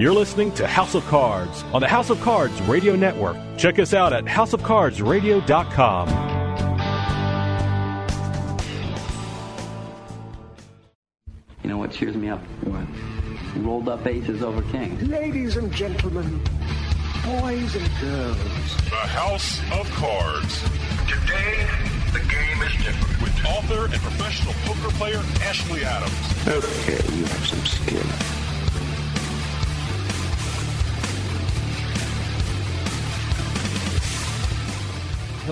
You're listening to House of Cards on the House of Cards Radio Network. Check us out at houseofcardsradio.com. You know what cheers me up? What? Rolled up aces over kings. Ladies and gentlemen, boys and girls. The House of Cards. Today, the game is different. With author and professional poker player Ashley Adams. Okay, you have some skill.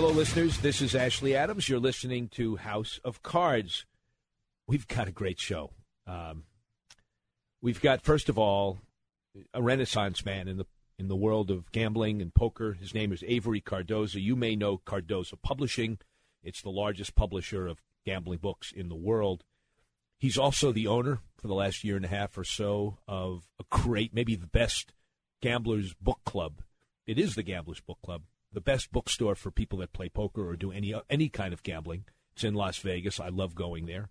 Hello, listeners. This is Ashley Adams. You're listening to House of Cards. We've got a great show. Um, we've got, first of all, a renaissance man in the in the world of gambling and poker. His name is Avery Cardoza. You may know Cardoza Publishing. It's the largest publisher of gambling books in the world. He's also the owner for the last year and a half or so of a great, maybe the best gamblers book club. It is the Gamblers Book Club the best bookstore for people that play poker or do any any kind of gambling. It's in Las Vegas. I love going there.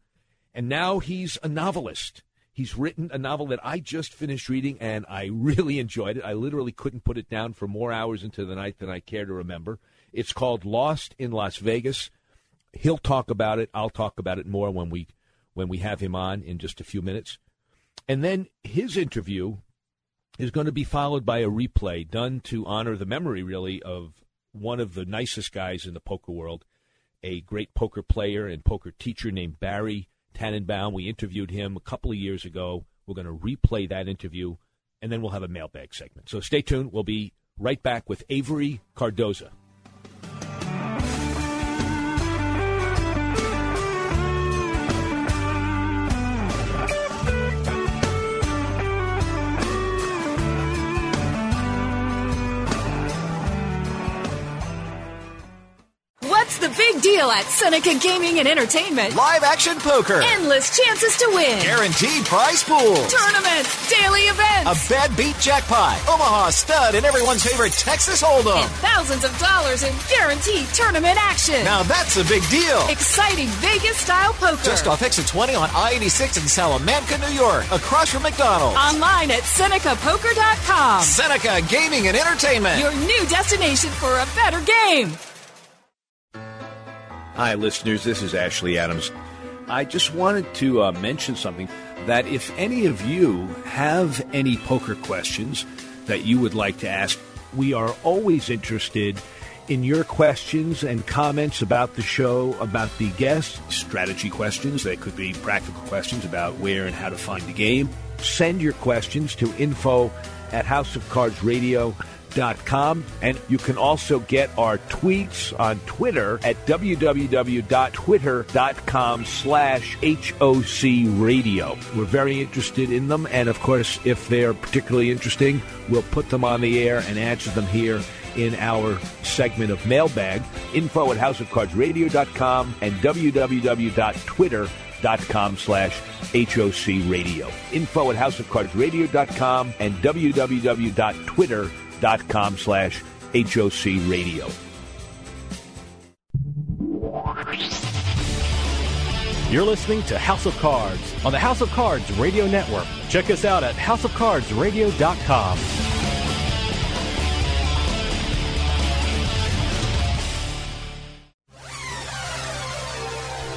And now he's a novelist. He's written a novel that I just finished reading and I really enjoyed it. I literally couldn't put it down for more hours into the night than I care to remember. It's called Lost in Las Vegas. He'll talk about it. I'll talk about it more when we when we have him on in just a few minutes. And then his interview is going to be followed by a replay done to honor the memory really of one of the nicest guys in the poker world, a great poker player and poker teacher named Barry Tanenbaum. We interviewed him a couple of years ago. We're going to replay that interview, and then we'll have a mailbag segment. So stay tuned. We'll be right back with Avery Cardoza. Big deal at Seneca Gaming and Entertainment? Live action poker. Endless chances to win. Guaranteed prize pools. Tournaments, daily events. A bad beat jackpot. Omaha stud and everyone's favorite Texas Hold'em. And thousands of dollars in guaranteed tournament action. Now that's a big deal. Exciting Vegas style poker. Just off exit 20 on I-86 in Salamanca, New York. Across from McDonald's. Online at SenecaPoker.com. Seneca Gaming and Entertainment. Your new destination for a better game. Hi, listeners. This is Ashley Adams. I just wanted to uh, mention something that if any of you have any poker questions that you would like to ask, we are always interested in your questions and comments about the show, about the guests, strategy questions. They could be practical questions about where and how to find the game. Send your questions to info at houseofcardsradio.com com, and you can also get our tweets on Twitter at www.twitter.com slash HOC radio. We're very interested in them, and of course, if they're particularly interesting, we'll put them on the air and answer them here in our segment of mailbag. Info at houseofcardsradio.com and www.twitter.com slash HOC radio. Info at houseofcardsradio.com and www.twitter.com dot com slash HOC radio. You're listening to House of Cards on the House of Cards Radio Network. Check us out at houseofcardsradio.com.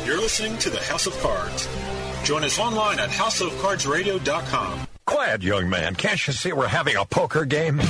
You're listening to the House of Cards. Join us online at houseofcardsradio.com. Quiet, young man. Can't you see we're having a poker game?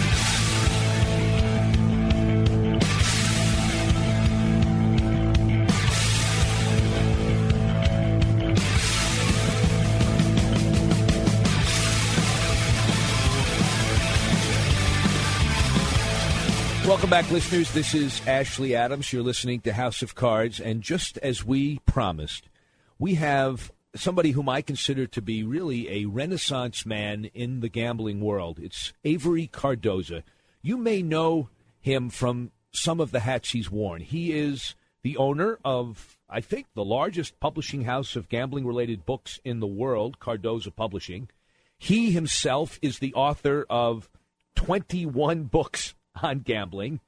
Welcome back, listeners. This is Ashley Adams. You're listening to House of Cards. And just as we promised, we have somebody whom I consider to be really a renaissance man in the gambling world. It's Avery Cardoza. You may know him from some of the hats he's worn. He is the owner of, I think, the largest publishing house of gambling related books in the world, Cardoza Publishing. He himself is the author of 21 books on gambling.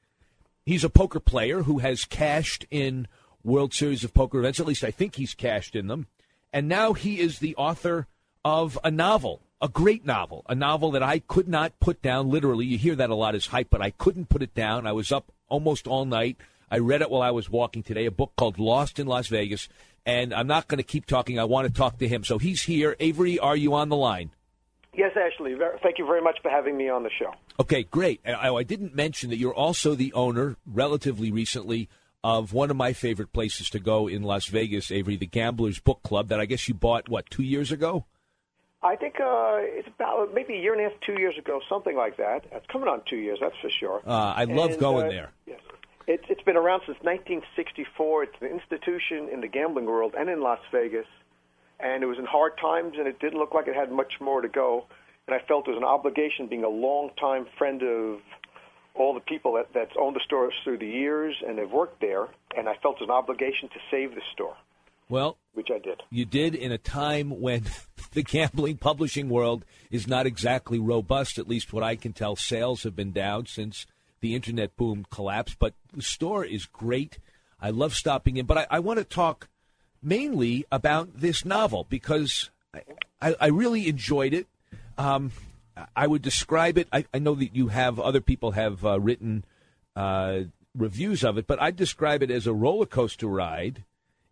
He's a poker player who has cashed in World Series of Poker events. At least I think he's cashed in them. And now he is the author of a novel, a great novel, a novel that I could not put down literally. You hear that a lot as hype, but I couldn't put it down. I was up almost all night. I read it while I was walking today, a book called Lost in Las Vegas. And I'm not going to keep talking. I want to talk to him. So he's here. Avery, are you on the line? Yes, Ashley. Thank you very much for having me on the show. Okay, great. I, I didn't mention that you're also the owner, relatively recently, of one of my favorite places to go in Las Vegas, Avery, the Gamblers Book Club, that I guess you bought, what, two years ago? I think uh, it's about maybe a year and a half, two years ago, something like that. It's coming on two years, that's for sure. Uh, I love and, going uh, there. Yes. It's, it's been around since 1964. It's an institution in the gambling world and in Las Vegas. And it was in hard times, and it didn't look like it had much more to go. And I felt it was an obligation, being a longtime friend of all the people that, that's owned the store through the years and have worked there, and I felt it was an obligation to save the store. Well, which I did. You did in a time when the gambling publishing world is not exactly robust, at least what I can tell. Sales have been down since the internet boom collapsed, but the store is great. I love stopping in, but I, I want to talk mainly about this novel because I, I, really enjoyed it. Um, I would describe it. I, I, know that you have other people have uh, written uh, reviews of it, but I describe it as a roller coaster ride.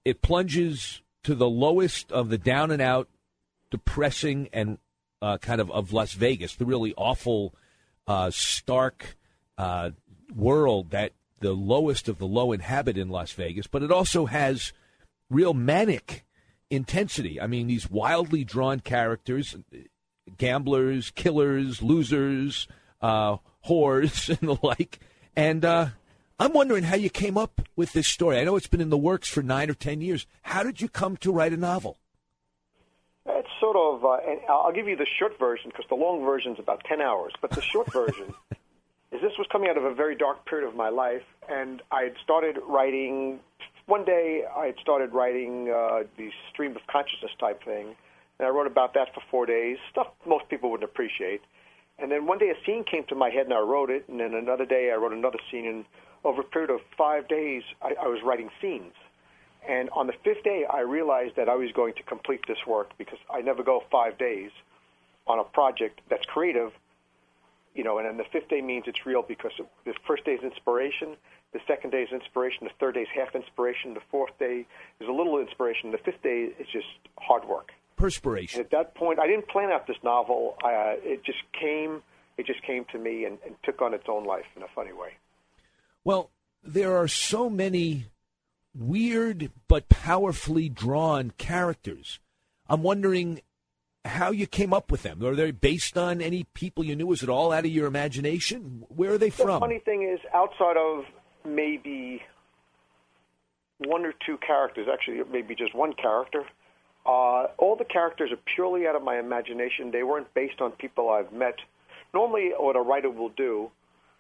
It plunges to the lowest of the down and out, depressing and uh, kind of of Las Vegas, the really awful, uh, stark uh, world that the lowest of the low inhabit in Las Vegas. But it also has real manic intensity. I mean, these wildly drawn characters gamblers, killers, losers, uh, whores, and the like. And uh, I'm wondering how you came up with this story. I know it's been in the works for nine or ten years. How did you come to write a novel? It's sort of, uh, and I'll give you the short version because the long version is about 10 hours. But the short version is this was coming out of a very dark period of my life, and I had started writing. One day, I had started writing uh, the stream of consciousness type thing and I wrote about that for four days, stuff most people wouldn't appreciate. And then one day a scene came to my head and I wrote it, and then another day I wrote another scene, and over a period of five days I, I was writing scenes. And on the fifth day, I realized that I was going to complete this work because I never go five days on a project that's creative, you know, and then the fifth day means it's real because the first day is inspiration, the second day is inspiration, the third day is half inspiration, the fourth day is a little inspiration, the fifth day is just hard work perspiration. And at that point, I didn't plan out this novel. Uh, it just came. It just came to me and, and took on its own life in a funny way. Well, there are so many weird but powerfully drawn characters. I'm wondering how you came up with them. Are they based on any people you knew? Is it all out of your imagination? Where are they from? The funny thing is, outside of maybe one or two characters, actually, maybe just one character, uh, all the characters are purely out of my imagination. They weren't based on people I've met. Normally, what a writer will do,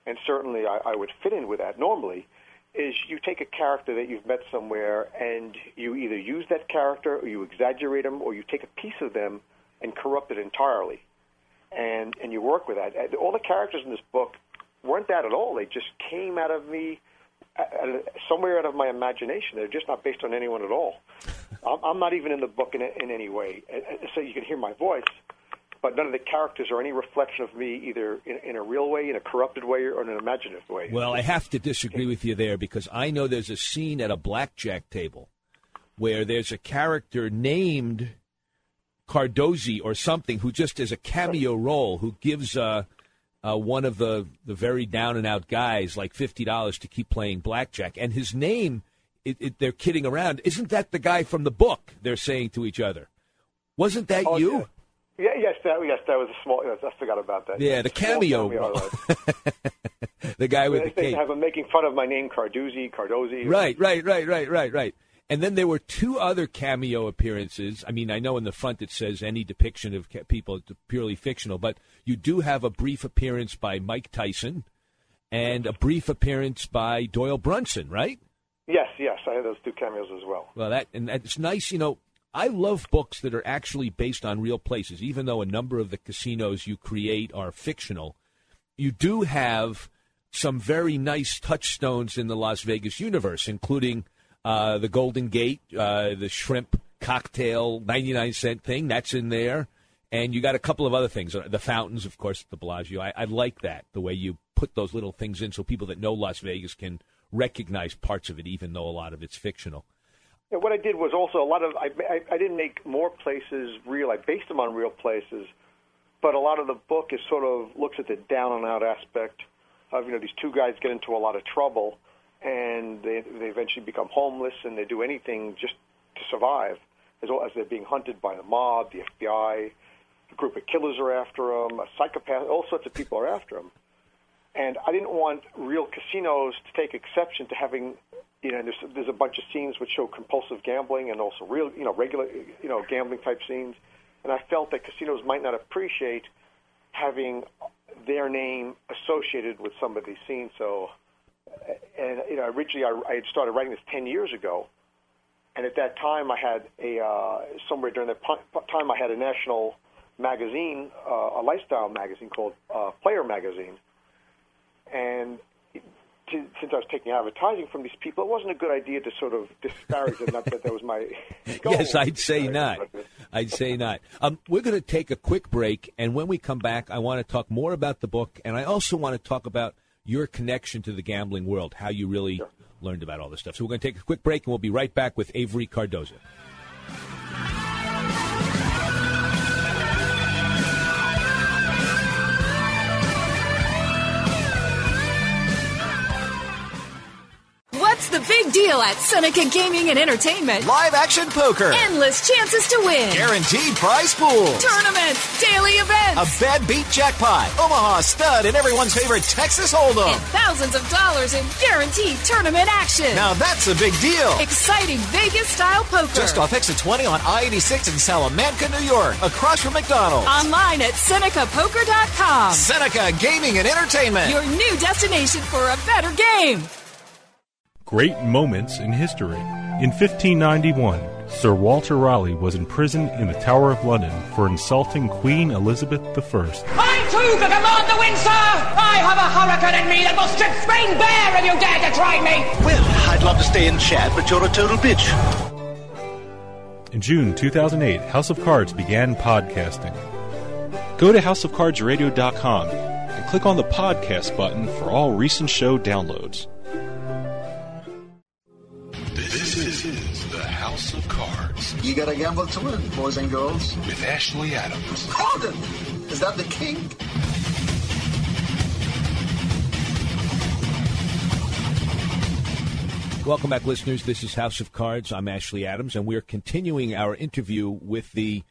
and certainly I, I would fit in with that normally, is you take a character that you've met somewhere and you either use that character or you exaggerate them or you take a piece of them and corrupt it entirely. And, and you work with that. All the characters in this book weren't that at all. They just came out of me, uh, uh, somewhere out of my imagination. They're just not based on anyone at all. I'm not even in the book in, in any way, so you can hear my voice, but none of the characters are any reflection of me, either in, in a real way, in a corrupted way, or in an imaginative way. Well, I have to disagree with you there because I know there's a scene at a blackjack table where there's a character named Cardozi or something who just is a cameo role who gives uh, uh, one of the, the very down and out guys like fifty dollars to keep playing blackjack, and his name it, it, they're kidding around. Isn't that the guy from the book? They're saying to each other. Wasn't that oh, you? Yeah. yeah. yes, that yes, that was a small. Yes, I forgot about that. Yeah, the cameo. cameo the guy with they, the cape. Have him making fun of my name, Carduzzi, Cardozi. Right, right, right, right, right, right. And then there were two other cameo appearances. I mean, I know in the front it says any depiction of people purely fictional, but you do have a brief appearance by Mike Tyson and a brief appearance by Doyle Brunson, right? Yes, yes, I had those two cameos as well. Well, that and it's nice, you know. I love books that are actually based on real places, even though a number of the casinos you create are fictional. You do have some very nice touchstones in the Las Vegas universe, including uh, the Golden Gate, uh, the shrimp cocktail, 99 cent thing, that's in there. And you got a couple of other things. Uh, the fountains, of course, the Bellagio. I, I like that, the way you put those little things in so people that know Las Vegas can recognize parts of it, even though a lot of it's fictional. What I did was also a lot of I, I, I didn't make more places real. I based them on real places, but a lot of the book is sort of looks at the down and out aspect of you know these two guys get into a lot of trouble and they they eventually become homeless and they do anything just to survive as well as they're being hunted by the mob, the FBI, a group of killers are after them, a psychopath, all sorts of people are after them. And I didn't want real casinos to take exception to having, you know, there's, there's a bunch of scenes which show compulsive gambling and also real, you know, regular, you know, gambling type scenes. And I felt that casinos might not appreciate having their name associated with some of these scenes. So, and you know, originally I, I had started writing this ten years ago, and at that time I had a uh, somewhere during that time I had a national magazine, uh, a lifestyle magazine called uh, Player Magazine, and to, since I was taking advertising from these people, it wasn't a good idea to sort of disparage them. Not that that was my goal. yes, I'd say not. I'd say not. Um, we're going to take a quick break, and when we come back, I want to talk more about the book, and I also want to talk about your connection to the gambling world, how you really sure. learned about all this stuff. So we're going to take a quick break, and we'll be right back with Avery Cardoza. Big deal at Seneca Gaming and Entertainment? Live action poker. Endless chances to win. Guaranteed prize pool. Tournaments. Daily events. A bad beat jackpot. Omaha stud and everyone's favorite Texas Hold'em. And thousands of dollars in guaranteed tournament action. Now that's a big deal. Exciting Vegas style poker. Just off exit 20 on I-86 in Salamanca, New York. Across from McDonald's. Online at SenecaPoker.com. Seneca Gaming and Entertainment. Your new destination for a better game. Great moments in history. In 1591, Sir Walter Raleigh was imprisoned in the Tower of London for insulting Queen Elizabeth I. I too can command the wind, sir! I have a hurricane in me that will strip Spain bare if you dare to try me! Well, I'd love to stay and chat, but you're a total bitch. In June 2008, House of Cards began podcasting. Go to houseofcardsradio.com and click on the podcast button for all recent show downloads. House of Cards. You gotta gamble to win, boys and girls. With Ashley Adams. Pardon! Is that the king? Welcome back, listeners. This is House of Cards. I'm Ashley Adams, and we're continuing our interview with the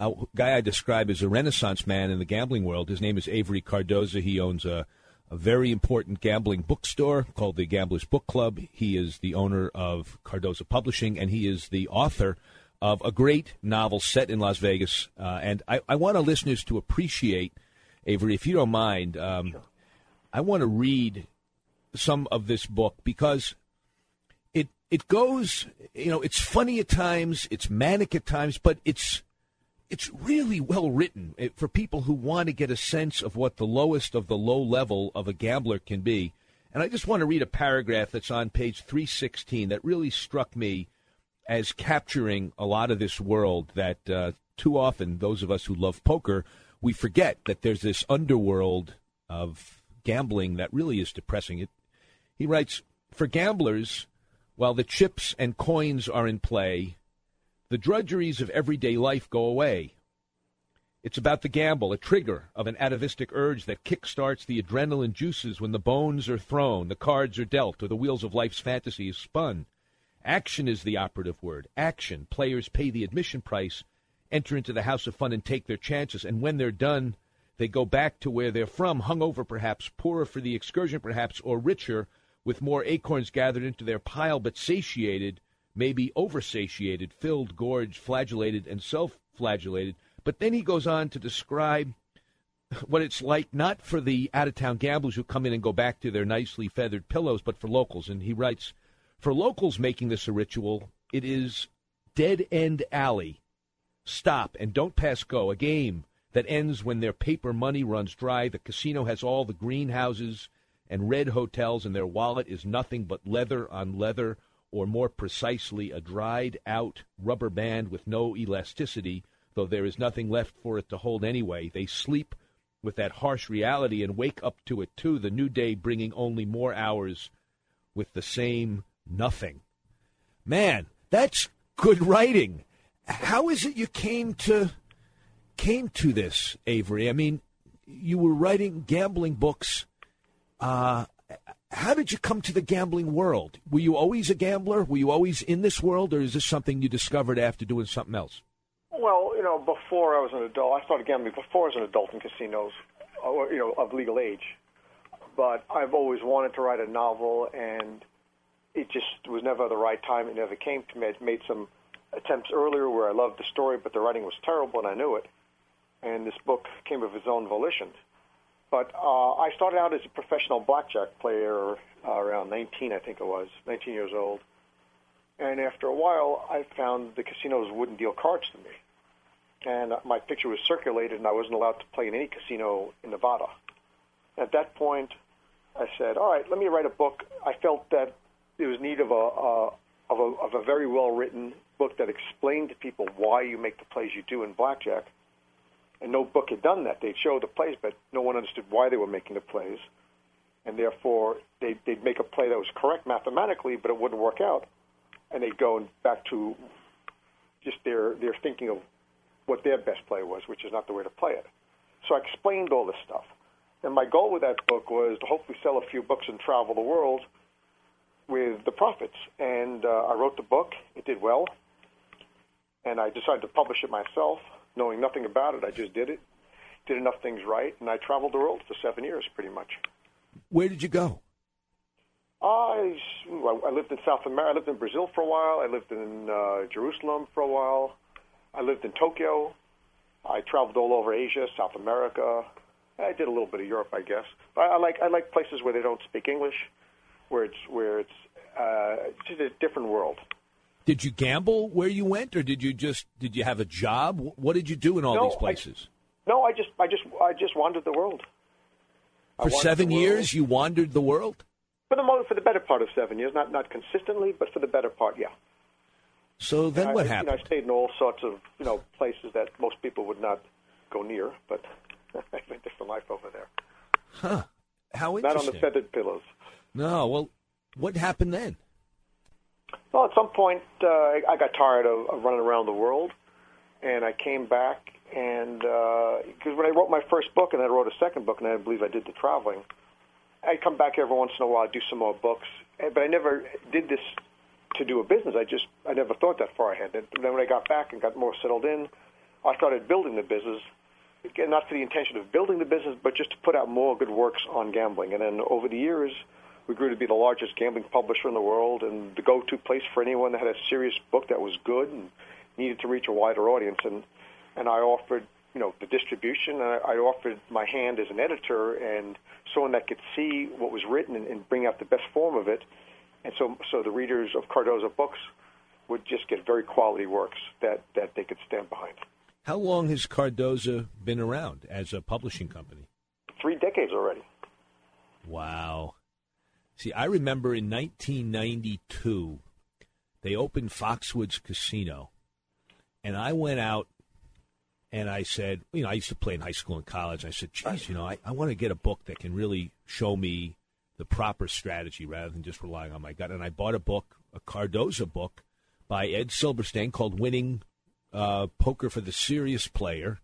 uh, guy I describe as a renaissance man in the gambling world. His name is Avery Cardoza. He owns a a very important gambling bookstore called the Gamblers Book Club. He is the owner of Cardoza Publishing, and he is the author of a great novel set in Las Vegas. Uh, and I, I, want our listeners to appreciate, Avery, if you don't mind, um. I want to read some of this book because it it goes, you know, it's funny at times, it's manic at times, but it's it's really well written eh, for people who want to get a sense of what the lowest of the low level of a gambler can be. And I just want to read a paragraph that's on page 316 that really struck me as capturing a lot of this world that uh, too often those of us who love poker we forget that there's this underworld of gambling that really is depressing it he writes for gamblers while the chips and coins are in play the drudgeries of everyday life go away. It's about the gamble, a trigger of an atavistic urge that kickstarts the adrenaline juices when the bones are thrown, the cards are dealt, or the wheels of life's fantasy is spun. Action is the operative word. Action. Players pay the admission price, enter into the house of fun, and take their chances. And when they're done, they go back to where they're from, hungover perhaps, poorer for the excursion perhaps, or richer, with more acorns gathered into their pile, but satiated maybe oversatiated, filled, gorged, flagellated, and self flagellated. But then he goes on to describe what it's like not for the out of town gamblers who come in and go back to their nicely feathered pillows, but for locals. And he writes For locals making this a ritual, it is dead end alley. Stop and don't pass go. A game that ends when their paper money runs dry. The casino has all the greenhouses and red hotels, and their wallet is nothing but leather on leather, or more precisely, a dried out rubber band with no elasticity, though there is nothing left for it to hold anyway. They sleep with that harsh reality and wake up to it too, the new day bringing only more hours with the same nothing. Man, that's good writing. How is it you came to came to this, Avery? I mean, you were writing gambling books. Uh, how did you come to the gambling world? Were you always a gambler? Were you always in this world, or is this something you discovered after doing something else? Well, you know, before I was an adult, I started gambling before I was an adult in casinos, uh, or you know, of legal age. But I've always wanted to write a novel, and it just was never the right time. It never came to me. I made some attempts earlier where I loved the story, but the writing was terrible, and I knew it. And this book came of its own volition. But uh, I started out as a professional blackjack player uh, around 19, I think it was, 19 years old. And after a while, I found the casinos wouldn't deal cards to me. And my picture was circulated, and I wasn't allowed to play in any casino in Nevada. At that point, I said, "All right, let me write a book." I felt that there was need of a, a of a of a very well written book that explained to people why you make the plays you do in blackjack. And no book had done that. They'd show the plays, but no one understood why they were making the plays, and therefore they'd, they'd make a play that was correct mathematically, but it wouldn't work out, and they'd go back to just their their thinking of what their best play was, which is not the way to play it. So I explained all this stuff. And my goal with that book was to hopefully sell a few books and travel the world with the profits. And uh, I wrote the book. It did well. And I decided to publish it myself, knowing nothing about it. I just did it, did enough things right, and I traveled the world for seven years, pretty much. Where did you go? I, I lived in South America. I lived in Brazil for a while. I lived in uh, Jerusalem for a while. I lived in Tokyo. I traveled all over Asia, South America. I did a little bit of Europe, I guess. But I like I like places where they don't speak English, where it's where it's uh, just a different world. Did you gamble where you went, or did you just did you have a job? What did you do in all no, these places? I, no, I just I just I just wandered the world. For seven years, you wandered the world. For the for the better part of seven years, not not consistently, but for the better part, yeah. So then, and what I, happened? You know, I stayed in all sorts of you know places that most people would not go near, but I have a different life over there. Huh? How Not interesting. on the feathered pillows. No. Well, what happened then? Well, at some point, uh, I got tired of, of running around the world, and I came back. And because when I wrote my first book, and I wrote a second book, and I believe I did the traveling, I'd come back every once in a while, do some more books. Eh, But I never did this to do a business. I just I never thought that far ahead. And then when I got back and got more settled in, I started building the business. Again, not for the intention of building the business, but just to put out more good works on gambling. And then over the years, we grew to be the largest gambling publisher in the world and the go-to place for anyone that had a serious book that was good and needed to reach a wider audience. And and I offered, you know, the distribution. And I, I offered my hand as an editor and someone that could see what was written and, and bring out the best form of it. And so, so the readers of Cardoza books would just get very quality works that, that they could stand behind. How long has Cardoza been around as a publishing company? Three decades already. Wow. See, I remember in 1992, they opened Foxwoods Casino, and I went out and I said, you know, I used to play in high school and college. I said, geez, you know, I, I want to get a book that can really show me the proper strategy rather than just relying on my gut. And I bought a book, a Cardoza book by Ed Silberstang called Winning uh, Poker for the Serious Player.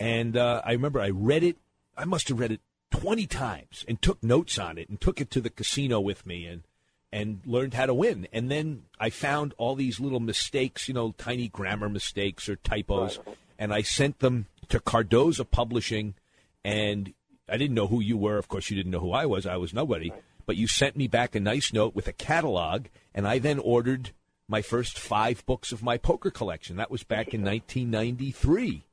And uh, I remember I read it, I must have read it 20 times and took notes on it and took it to the casino with me and and learned how to win. And then I found all these little mistakes, you know, tiny grammar mistakes or typos, and I sent them to Cardoza Publishing. And I didn't know who you were. Of course, you didn't know who I was. I was nobody. But you sent me back a nice note with a catalog, and I then ordered my first five books of my poker collection. That was back in 1993.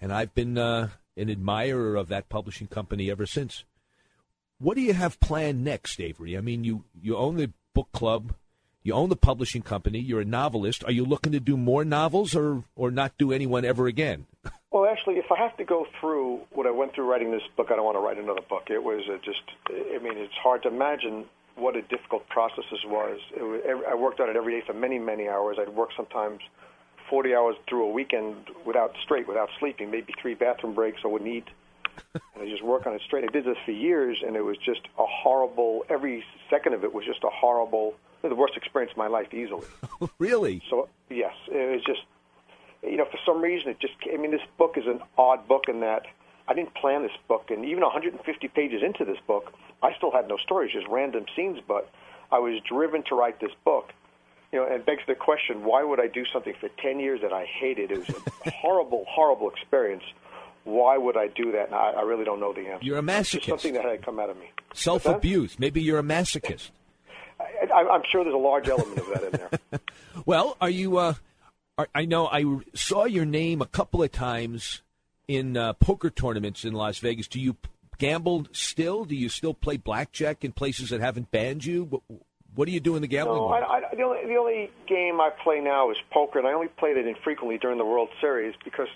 And I've been uh, an admirer of that publishing company ever since. What do you have planned next, Avery? I mean, you, you own the book club, you own the publishing company, you're a novelist. Are you looking to do more novels or, or not do anyone ever again? Well, actually, if I have to go through what I went through writing this book, I don't want to write another book. It was just, I mean, it's hard to imagine what a difficult process this was. Was I worked on it every day for many, many hours. I'd work sometimes 40 hours through a weekend without straight, without sleeping, maybe three bathroom breaks. I wouldn't eat. and I just work on it straight. I did this for years, and it was just a horrible. Every second of it was just a horrible, the worst experience of my life, easily. really? So yes, it was just, you know, for some reason it just. I mean, this book is an odd book in that I didn't plan this book, and even 150 pages into this book, I still had no stories, just random scenes. But I was driven to write this book, you know, and begs the question: Why would I do something for 10 years that I hated? It was a horrible, horrible experience. Why would I do that? And I, I really don't know the answer. You're a masochist. something that had come out of me. Self abuse. Maybe you're a masochist. I, I, I'm sure there's a large element of that in there. Well, are you? Uh, are, I know I saw your name a couple of times in uh, poker tournaments in Las Vegas. Do you gamble still? Do you still play blackjack in places that haven't banned you? What, do you do in the gambling No, world? I, I, the, only, the only game I play now is poker, and I only played it infrequently during the World Series because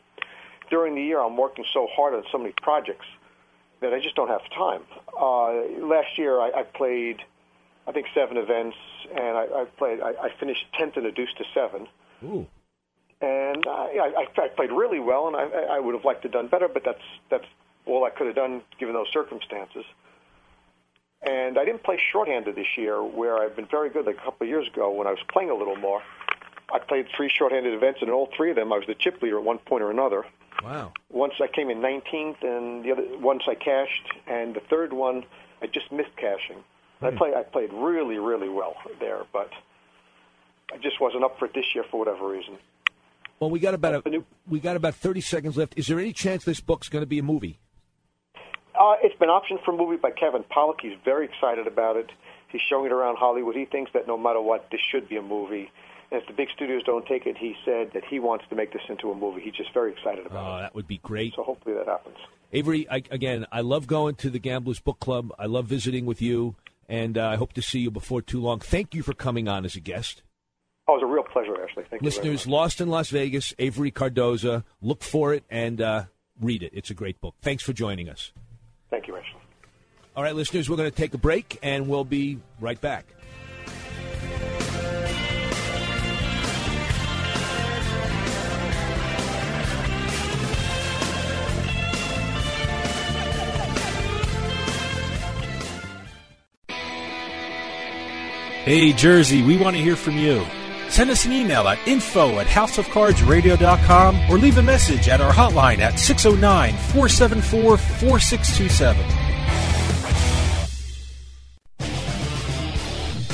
during the year I'm working so hard on so many projects that I just don't have time. Uh, last year I, I played, I think, seven events, and I, I played. I, I finished tenth in a deuce to seven. Ooh. And I, I, I played really well, and I, I would have liked to have done better, but that's that's all I could have done given those circumstances. And I didn't play shorthanded this year, where I've been very good. Like a couple of years ago, when I was playing a little more, I played three shorthanded events, and in all three of them, I was the chip leader at one point or another. Wow. Once I came in 19th, and the other once I cashed, and the third one I just missed cashing. I hmm. play I played really really well there, but I just wasn't up for it this year for whatever reason. Well, we got about a, we got about thirty seconds left. Is there any chance this book's going to be a movie? Uh, it's been optioned for a movie by Kevin Pollak. He's very excited about it. He's showing it around Hollywood. He thinks that no matter what, this should be a movie. And if the big studios don't take it, he said that he wants to make this into a movie. He's just very excited about it. Oh, that would be great. So hopefully that happens. Avery, I, again, I love going to the Gamblers Book Club. I love visiting with you, and uh, I hope to see you before too long. Thank you for coming on as a guest. Oh, it was a real pleasure, Ashley. Thank Listeners, Lost in Las Vegas, Avery Cardoza. Look for it and uh, read it. It's a great book. Thanks for joining us. Much. Thank you, Ashley. All right, listeners, we're going to take a break, and we'll be right back. Hey, Jersey, we want to hear from you. Send us an email at info at houseofcardsradio.com or leave a message at our hotline at 609 474 4627.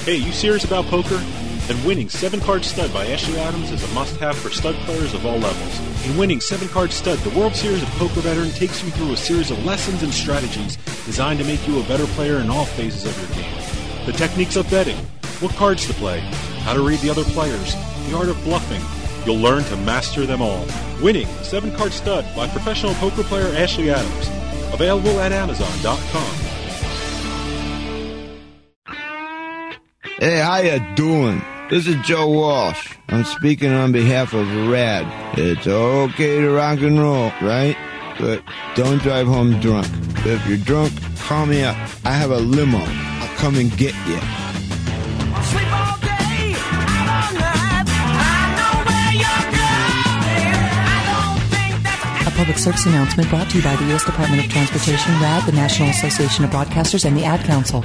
Hey, you serious about poker? Then winning 7 Card Stud by Ashley Adams is a must have for stud players of all levels. In winning 7 Card Stud, the World Series of Poker veteran takes you through a series of lessons and strategies designed to make you a better player in all phases of your game. The techniques of betting, what cards to play, how to read the other players, the art of bluffing. You'll learn to master them all. Winning 7 Card Stud by professional poker player Ashley Adams. Available at Amazon.com. Hey, how you doing? This is Joe Walsh. I'm speaking on behalf of RAD. It's okay to rock and roll, right? But don't drive home drunk. If you're drunk, call me up. I have a limo. I'll come and get you. Public service announcement brought to you by the U.S. Department of Transportation, RAD, the National Association of Broadcasters, and the Ad Council.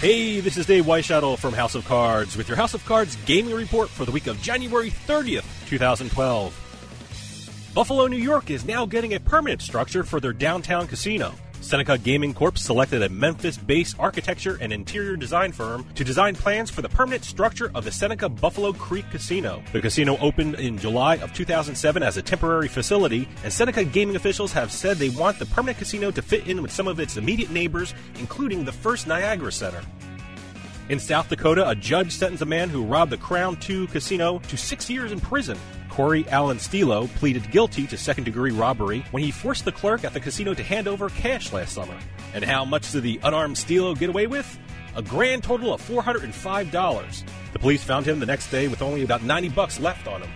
Hey, this is Dave Weishuttle from House of Cards with your House of Cards gaming report for the week of January 30th, 2012. Buffalo, New York is now getting a permanent structure for their downtown casino. Seneca Gaming Corp selected a Memphis based architecture and interior design firm to design plans for the permanent structure of the Seneca Buffalo Creek Casino. The casino opened in July of 2007 as a temporary facility, and Seneca Gaming officials have said they want the permanent casino to fit in with some of its immediate neighbors, including the First Niagara Center. In South Dakota, a judge sentenced a man who robbed the Crown 2 casino to six years in prison. Corey Allen Stilo pleaded guilty to second degree robbery when he forced the clerk at the casino to hand over cash last summer. And how much did the unarmed Stilo get away with? A grand total of $405. The police found him the next day with only about 90 bucks left on him.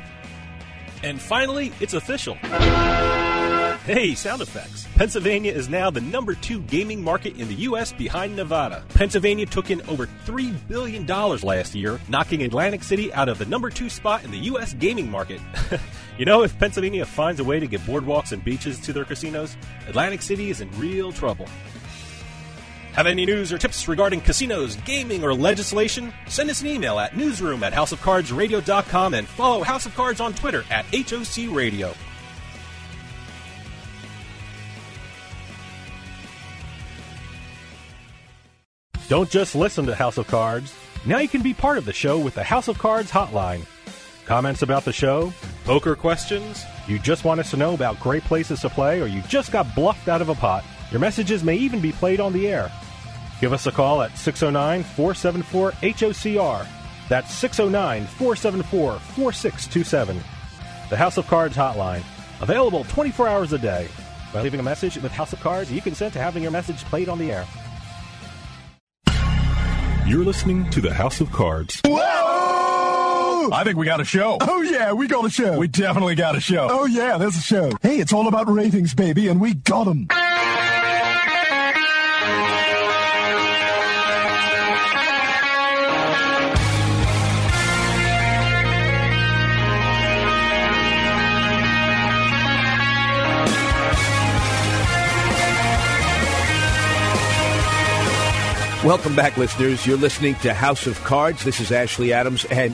And finally, it's official. Hey, sound effects. Pennsylvania is now the number two gaming market in the U.S. behind Nevada. Pennsylvania took in over $3 billion last year, knocking Atlantic City out of the number two spot in the U.S. gaming market. you know, if Pennsylvania finds a way to get boardwalks and beaches to their casinos, Atlantic City is in real trouble. Have any news or tips regarding casinos, gaming, or legislation? Send us an email at newsroom at houseofcardsradio.com and follow House of Cards on Twitter at HOC Radio. Don't just listen to House of Cards. Now you can be part of the show with the House of Cards hotline. Comments about the show? Poker questions? You just want us to know about great places to play, or you just got bluffed out of a pot? Your messages may even be played on the air. Give us a call at 609 474 HOCR. That's 609 474 4627. The House of Cards hotline. Available 24 hours a day. By leaving a message with House of Cards, you consent to having your message played on the air. You're listening to the House of Cards. Whoa! I think we got a show. Oh, yeah, we got a show. We definitely got a show. Oh, yeah, there's a show. Hey, it's all about ratings, baby, and we got them. Welcome back, listeners. You're listening to House of Cards. This is Ashley Adams, and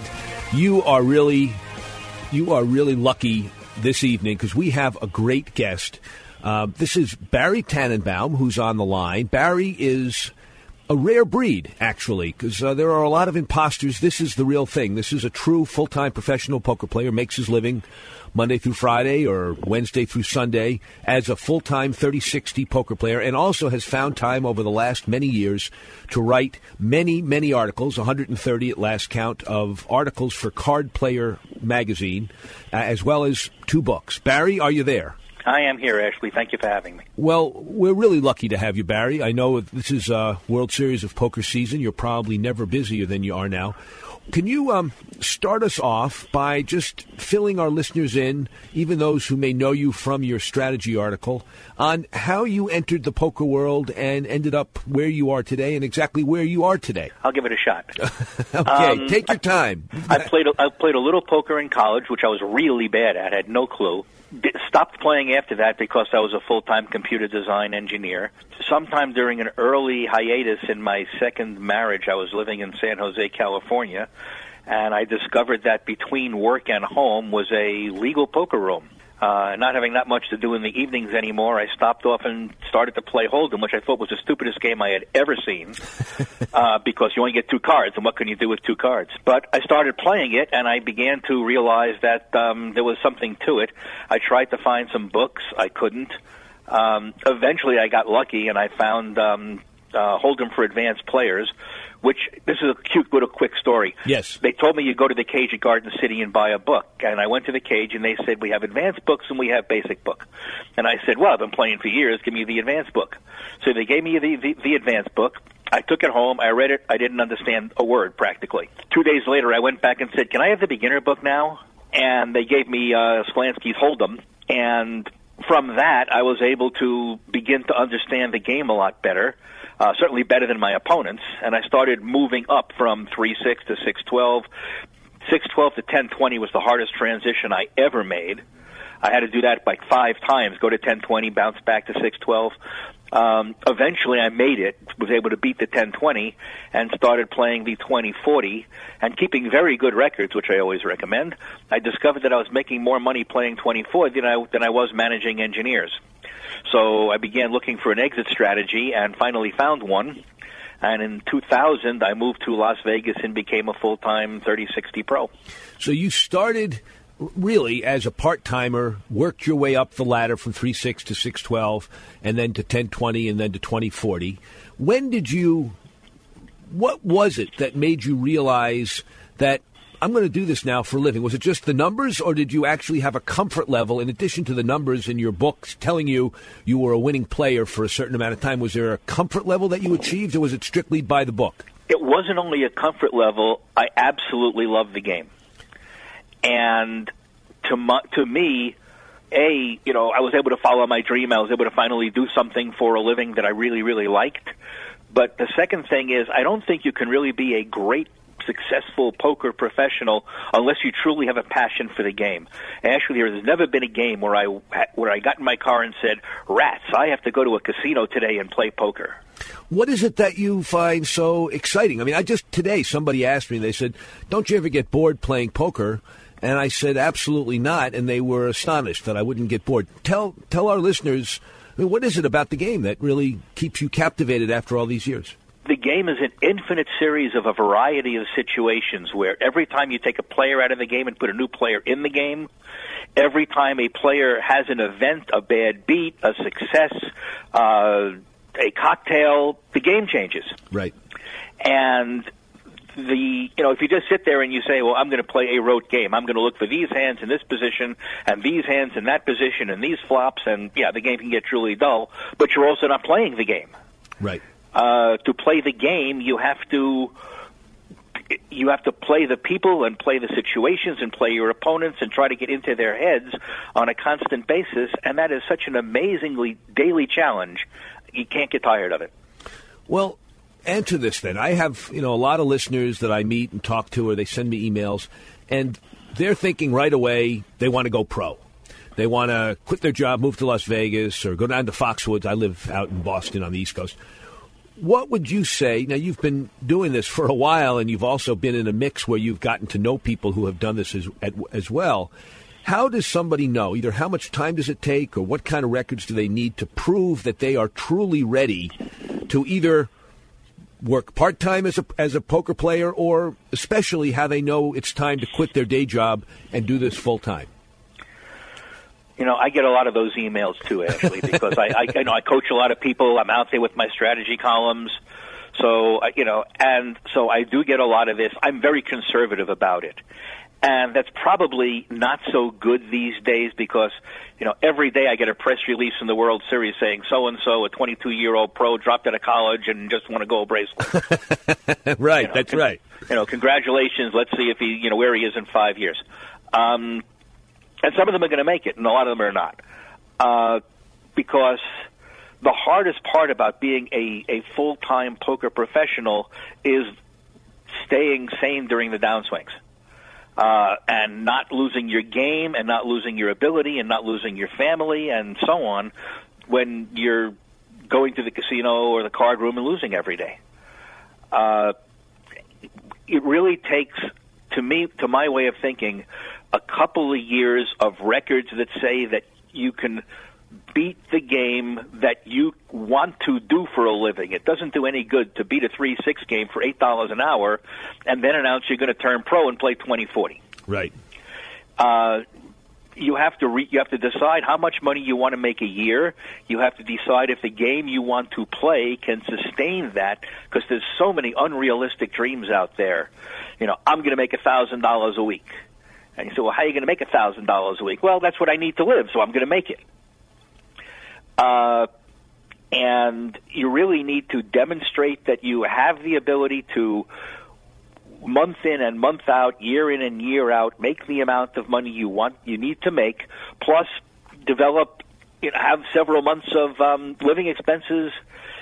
you are really, you are really lucky this evening because we have a great guest. Uh, this is Barry Tanenbaum, who's on the line. Barry is a rare breed, actually, because uh, there are a lot of imposters. This is the real thing. This is a true full time professional poker player, makes his living Monday through Friday or Wednesday through Sunday as a full time 3060 poker player, and also has found time over the last many years to write many, many articles, 130 at last count, of articles for Card Player magazine, uh, as well as two books. Barry, are you there? I am here, Ashley. Thank you for having me. Well, we're really lucky to have you, Barry. I know this is uh, World Series of Poker season. You're probably never busier than you are now. Can you um, start us off by just filling our listeners in, even those who may know you from your strategy article, on how you entered the poker world and ended up where you are today, and exactly where you are today? I'll give it a shot. okay, um, take your time. I, I played a, I played a little poker in college, which I was really bad at. I had no clue stopped playing after that because I was a full time computer design engineer. Sometime during an early hiatus in my second marriage, I was living in San Jose, California, and I discovered that between work and home was a legal poker room. Uh, not having that much to do in the evenings anymore, I stopped off and started to play Hold'em, which I thought was the stupidest game I had ever seen, uh, because you only get two cards, and what can you do with two cards? But I started playing it, and I began to realize that um, there was something to it. I tried to find some books, I couldn't. Um, eventually, I got lucky, and I found um, uh, Hold'em for advanced players, which this is a cute little quick story. Yes. They told me you go to the cage at Garden City and buy a book. And I went to the cage and they said, we have advanced books and we have basic book. And I said, well, I've been playing for years. Give me the advanced book. So they gave me the, the, the advanced book. I took it home. I read it. I didn't understand a word practically. Two days later, I went back and said, can I have the beginner book now? And they gave me uh, Sklansky's Hold'em. And from that, I was able to begin to understand the game a lot better uh, certainly better than my opponents, and I started moving up from three six to six twelve. Six twelve to ten twenty was the hardest transition I ever made. I had to do that like five times, go to ten twenty, bounce back to six twelve. Um, eventually, I made it, was able to beat the 1020, and started playing the 2040 and keeping very good records, which I always recommend. I discovered that I was making more money playing 24 than I than I was managing engineers. So I began looking for an exit strategy and finally found one. And in 2000, I moved to Las Vegas and became a full time 3060 pro. So you started really as a part timer, worked your way up the ladder from 36 to 612, and then to 1020, and then to 2040. When did you what was it that made you realize that I'm going to do this now for a living? Was it just the numbers, or did you actually have a comfort level in addition to the numbers in your books telling you you were a winning player for a certain amount of time? Was there a comfort level that you achieved, or was it strictly by the book? It wasn't only a comfort level. I absolutely loved the game, and to my, to me, a you know I was able to follow my dream. I was able to finally do something for a living that I really really liked. But the second thing is, I don't think you can really be a great successful poker professional unless you truly have a passion for the game. Actually, there's never been a game where I where I got in my car and said, "Rats, I have to go to a casino today and play poker." What is it that you find so exciting? I mean, I just today somebody asked me. They said, "Don't you ever get bored playing poker?" And I said, "Absolutely not." And they were astonished that I wouldn't get bored. Tell tell our listeners, I mean, what is it about the game that really keeps you captivated after all these years? the game is an infinite series of a variety of situations where every time you take a player out of the game and put a new player in the game, every time a player has an event, a bad beat, a success, uh, a cocktail, the game changes. Right. And the you know if you just sit there and you say well i'm going to play a rote game i'm going to look for these hands in this position and these hands in that position and these flops and yeah the game can get truly dull but you're also not playing the game right uh, to play the game, you have to you have to play the people and play the situations and play your opponents and try to get into their heads on a constant basis, and that is such an amazingly daily challenge. You can't get tired of it. Well, answer this then. I have you know a lot of listeners that I meet and talk to, or they send me emails, and they're thinking right away they want to go pro. They want to quit their job, move to Las Vegas, or go down to Foxwoods. I live out in Boston on the East Coast what would you say? Now, you've been doing this for a while, and you've also been in a mix where you've gotten to know people who have done this as, as well. How does somebody know either how much time does it take or what kind of records do they need to prove that they are truly ready to either work part time as a, as a poker player or especially how they know it's time to quit their day job and do this full time? You know, I get a lot of those emails too, Ashley, because I, I, you know, I coach a lot of people. I'm out there with my strategy columns. So, you know, and so I do get a lot of this. I'm very conservative about it. And that's probably not so good these days because, you know, every day I get a press release in the World Series saying so and so, a 22 year old pro, dropped out of college and just won a gold bracelet. right, you know, that's con- right. You know, congratulations. Let's see if he, you know, where he is in five years. Um, and some of them are going to make it, and a lot of them are not, uh, because the hardest part about being a, a full time poker professional is staying sane during the downswings. Uh, and not losing your game, and not losing your ability, and not losing your family, and so on, when you're going to the casino or the card room and losing every day. Uh, it really takes, to me, to my way of thinking, a couple of years of records that say that you can beat the game that you want to do for a living. It doesn't do any good to beat a 3 6 game for $8 an hour and then announce you're going to turn pro and play 20 40. Right. Uh, you have to re- you have to decide how much money you want to make a year. You have to decide if the game you want to play can sustain that because there's so many unrealistic dreams out there. You know, I'm going to make a thousand dollars a week. And you say, well, how are you going to make a thousand dollars a week? Well, that's what I need to live, so I'm going to make it. Uh, and you really need to demonstrate that you have the ability to month in and month out, year in and year out, make the amount of money you want, you need to make, plus develop, you know, have several months of um, living expenses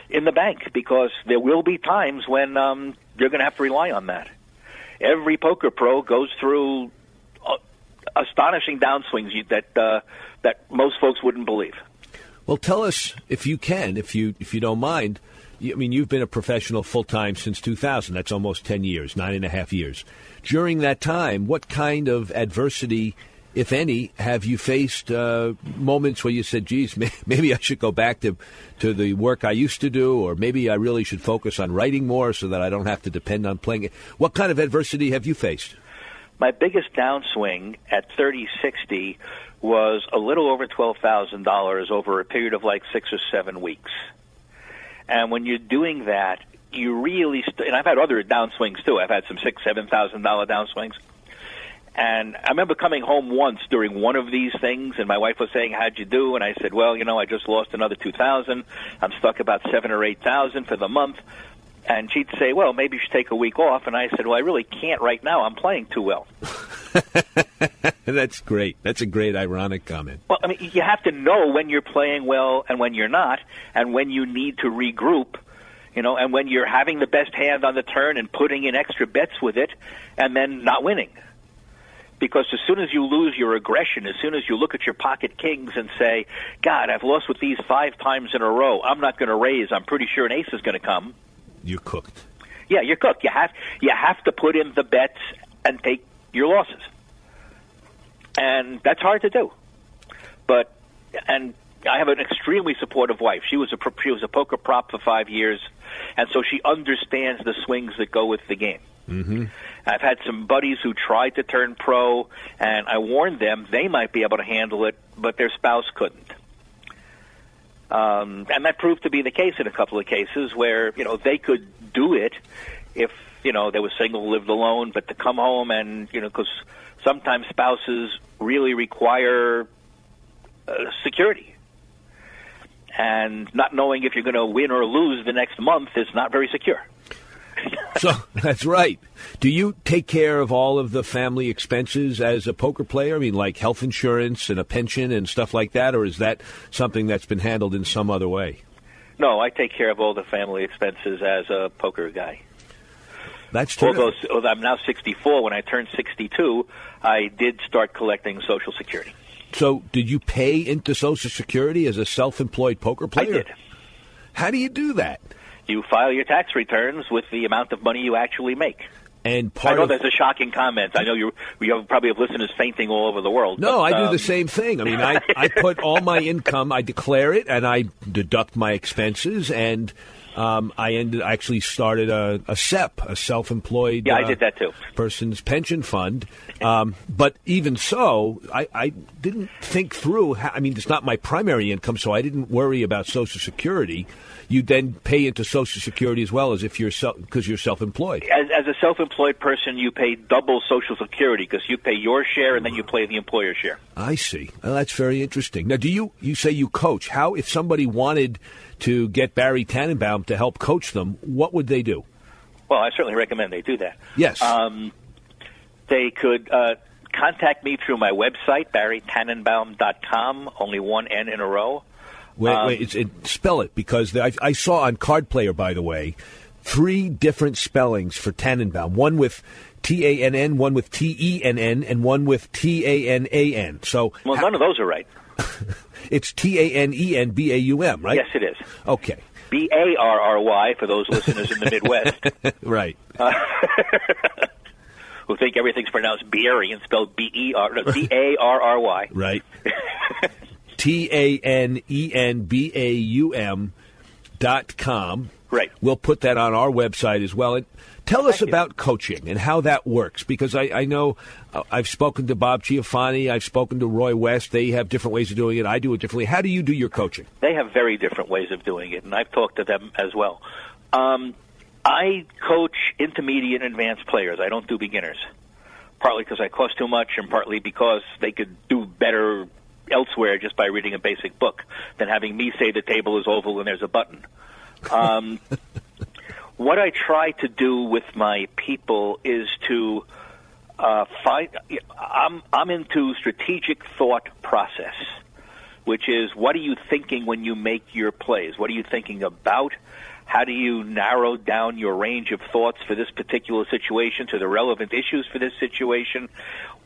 in the bank because there will be times when um, you're going to have to rely on that. Every poker pro goes through uh, astonishing downswings that uh, that most folks wouldn't believe. Well, tell us if you can, if you if you don't mind. I mean, you've been a professional full time since 2000. That's almost 10 years, nine and a half years. During that time, what kind of adversity, if any, have you faced? Uh, moments where you said, "Geez, may- maybe I should go back to to the work I used to do, or maybe I really should focus on writing more so that I don't have to depend on playing. What kind of adversity have you faced? My biggest downswing at 3060 was a little over $12,000 over a period of like six or seven weeks. And when you're doing that, you really, st- and I've had other downswings too. I've had some six, seven thousand dollar downswings. And I remember coming home once during one of these things, and my wife was saying, "How'd you do?" And I said, "Well, you know, I just lost another two thousand. I'm stuck about seven or eight thousand for the month." And she'd say, "Well, maybe you should take a week off." And I said, "Well, I really can't right now. I'm playing too well." That's great. That's a great ironic comment. Well, I mean, you have to know when you're playing well and when you're not, and when you need to regroup. You know, and when you're having the best hand on the turn and putting in extra bets with it, and then not winning. Because as soon as you lose your aggression, as soon as you look at your pocket kings and say, "God, I've lost with these five times in a row. I'm not going to raise. I'm pretty sure an ace is going to come." You're cooked. Yeah, you're cooked. You have you have to put in the bets and take your losses, and that's hard to do. But and I have an extremely supportive wife. She was a she was a poker prop for five years, and so she understands the swings that go with the game. Mm-hmm. I've had some buddies who tried to turn pro, and I warned them they might be able to handle it, but their spouse couldn't. Um, and that proved to be the case in a couple of cases where you know they could do it if you know they were single, lived alone, but to come home and you know because sometimes spouses really require uh, security, and not knowing if you're going to win or lose the next month is not very secure. So that's right. Do you take care of all of the family expenses as a poker player? I mean, like health insurance and a pension and stuff like that, or is that something that's been handled in some other way? No, I take care of all the family expenses as a poker guy. That's true. Although, although I'm now 64, when I turned 62, I did start collecting Social Security. So, did you pay into Social Security as a self-employed poker player? I did. How do you do that? You file your tax returns with the amount of money you actually make. And I part know of there's a shocking comment. I know you you have probably have listeners fainting all over the world. No, but, I do um, the same thing. I mean, I, I put all my income, I declare it, and I deduct my expenses, and um, I ended actually started a, a SEP, a self-employed. Yeah, I uh, did that too. Person's pension fund, um, but even so, I, I didn't think through. How, I mean, it's not my primary income, so I didn't worry about Social Security. You then pay into Social Security as well as if you're because you're self-employed. As, as a self-employed person, you pay double Social Security because you pay your share and then you pay the employer share. I see. Well, that's very interesting. Now, do you you say you coach? How if somebody wanted to get Barry Tanenbaum to help coach them, what would they do? Well, I certainly recommend they do that. Yes. Um, they could uh, contact me through my website, barrytanenbaum.com, only one N in a row. Wait, Um, wait, it's, it, spell it because I, I saw on Card Player, by the way, three different spellings for Tanenbaum. One with T A N N, one with T E N N, and one with T A N A N. So Well, none of those are right. it's T A N E N B A U M, right? Yes, it is. Okay. B A R R Y for those listeners in the Midwest right. uh, who think everything's pronounced Barry and spelled B E R no, B A R R Y. Right. T A N E N B A U M dot com. Right. We'll put that on our website as well. And tell us about coaching and how that works because I, I know uh, I've spoken to Bob Ciaffone, I've spoken to Roy West. They have different ways of doing it. I do it differently. How do you do your coaching? They have very different ways of doing it, and I've talked to them as well. Um, I coach intermediate and advanced players. I don't do beginners, partly because I cost too much, and partly because they could do better elsewhere just by reading a basic book than having me say the table is oval and there's a button. Um, what I try to do with my people is to uh, find. I'm I'm into strategic thought process, which is what are you thinking when you make your plays? What are you thinking about? How do you narrow down your range of thoughts for this particular situation to the relevant issues for this situation?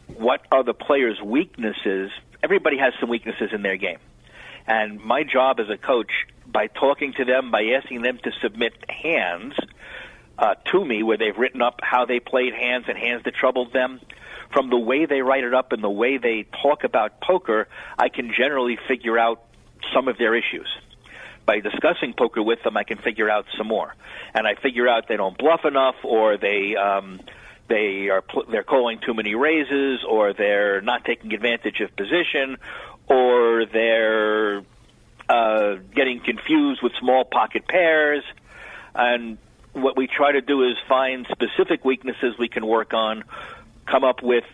What are the players' weaknesses? Everybody has some weaknesses in their game. And my job as a coach, by talking to them, by asking them to submit hands uh, to me where they've written up how they played hands and hands that troubled them, from the way they write it up and the way they talk about poker, I can generally figure out some of their issues. By discussing poker with them, I can figure out some more, and I figure out they don't bluff enough, or they um, they are they're calling too many raises, or they're not taking advantage of position, or they're uh, getting confused with small pocket pairs, and what we try to do is find specific weaknesses we can work on, come up with,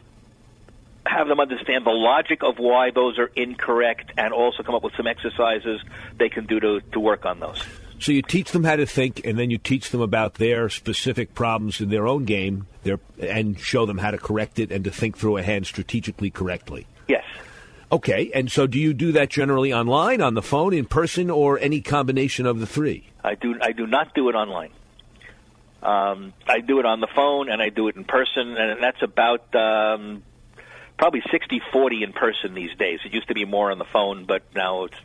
have them understand the logic of why those are incorrect, and also come up with some exercises they can do to, to work on those. So you teach them how to think, and then you teach them about their specific problems in their own game, their, and show them how to correct it and to think through a hand strategically correctly. Yes. Okay, and so do you do that generally online, on the phone, in person, or any combination of the three? I do. I do not do it online. Um, I do it on the phone and I do it in person, and that's about um, probably sixty forty in person these days. It used to be more on the phone, but now it's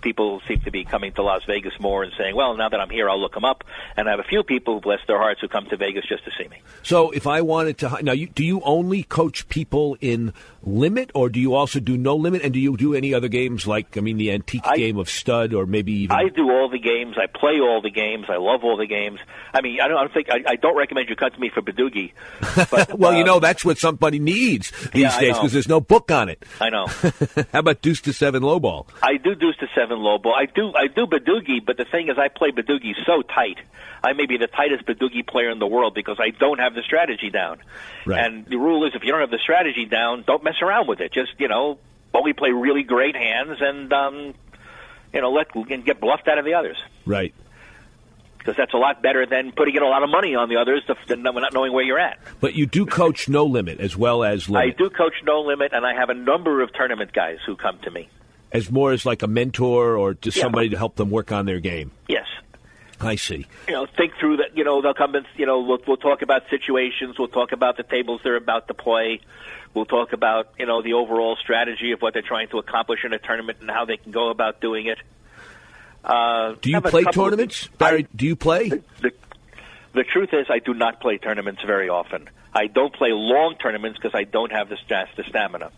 people seem to be coming to Las Vegas more and saying, "Well, now that I'm here, I'll look them up." And I have a few people who bless their hearts who come to Vegas just to see me. So, if I wanted to, now, you, do you only coach people in limit, or do you also do no limit? And do you do any other games like, I mean, the antique I, game of stud, or maybe even? I do all the games. I play all the games. I love all the games. I mean, I don't, I don't think I, I don't recommend you come to me for Badugi. But, well, uh, you know, that's what somebody needs these Yeah, days because there's no book on it. I know. How about deuce to seven low ball? I do to seven low ball. I do I do Badugi, but the thing is, I play Badugi so tight. I may be the tightest Badugi player in the world because I don't have the strategy down. Right. And the rule is, if you don't have the strategy down, don't mess around with it. Just you know, only play really great hands and um, you know let and get bluffed out of the others. Right. Because that's a lot better than putting in a lot of money on the others to, than not knowing where you're at. But you do coach no limit as well as I do coach no limit, and I have a number of tournament guys who come to me. As more as like a mentor or just Yeah. somebody to help them work on their game. Yes. I see. you know, think through that. You know, they'll come and you know, we'll we'll talk about situations. We'll talk about the tables they're about to play. We'll talk about you know the overall strategy of what they're trying to accomplish in a tournament and how they can go about doing it. Uh, Do you play couple of- tournaments, Barry? do you play? The, the truth is, I do not play tournaments very often. I don't play long tournaments because I don't have the, the stamina.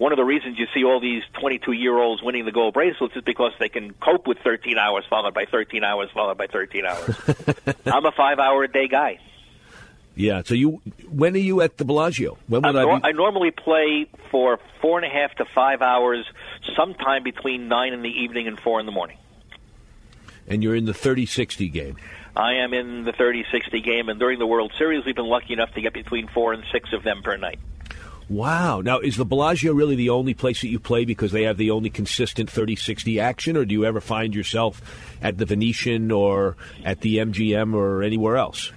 One of the reasons you see all these 22 year olds winning the gold bracelets is because they can cope with 13 hours followed by 13 hours followed by 13 hours. I'm a five hour a day guy. Yeah. So you, when are you at the Bellagio? When would I nor- be? I normally play for four and a half to five hours, sometime between nine in the evening and four in the morning. and you're in the 30-60 game. I am in the 30-60 game, and during the World Series, we've been lucky enough to get between four and six of them per night. Wow. Now, is the Bellagio really the only place that you play because they have the only consistent 30-60 action, or do you ever find yourself at the Venetian or at the MGM or anywhere else?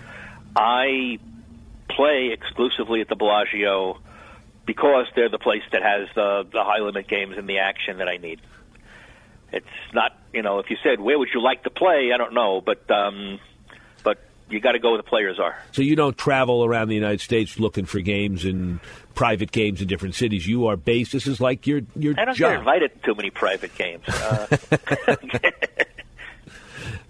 I play exclusively at the Bellagio because they're the place that has the, the high limit games and the action that I need. It's not, you know, if you said where would you like to play, I don't know, but um, you got to go where the players are. So you don't travel around the United States looking for games and private games in different cities. You are based. This is like your your I don't get invited to too many private games, uh,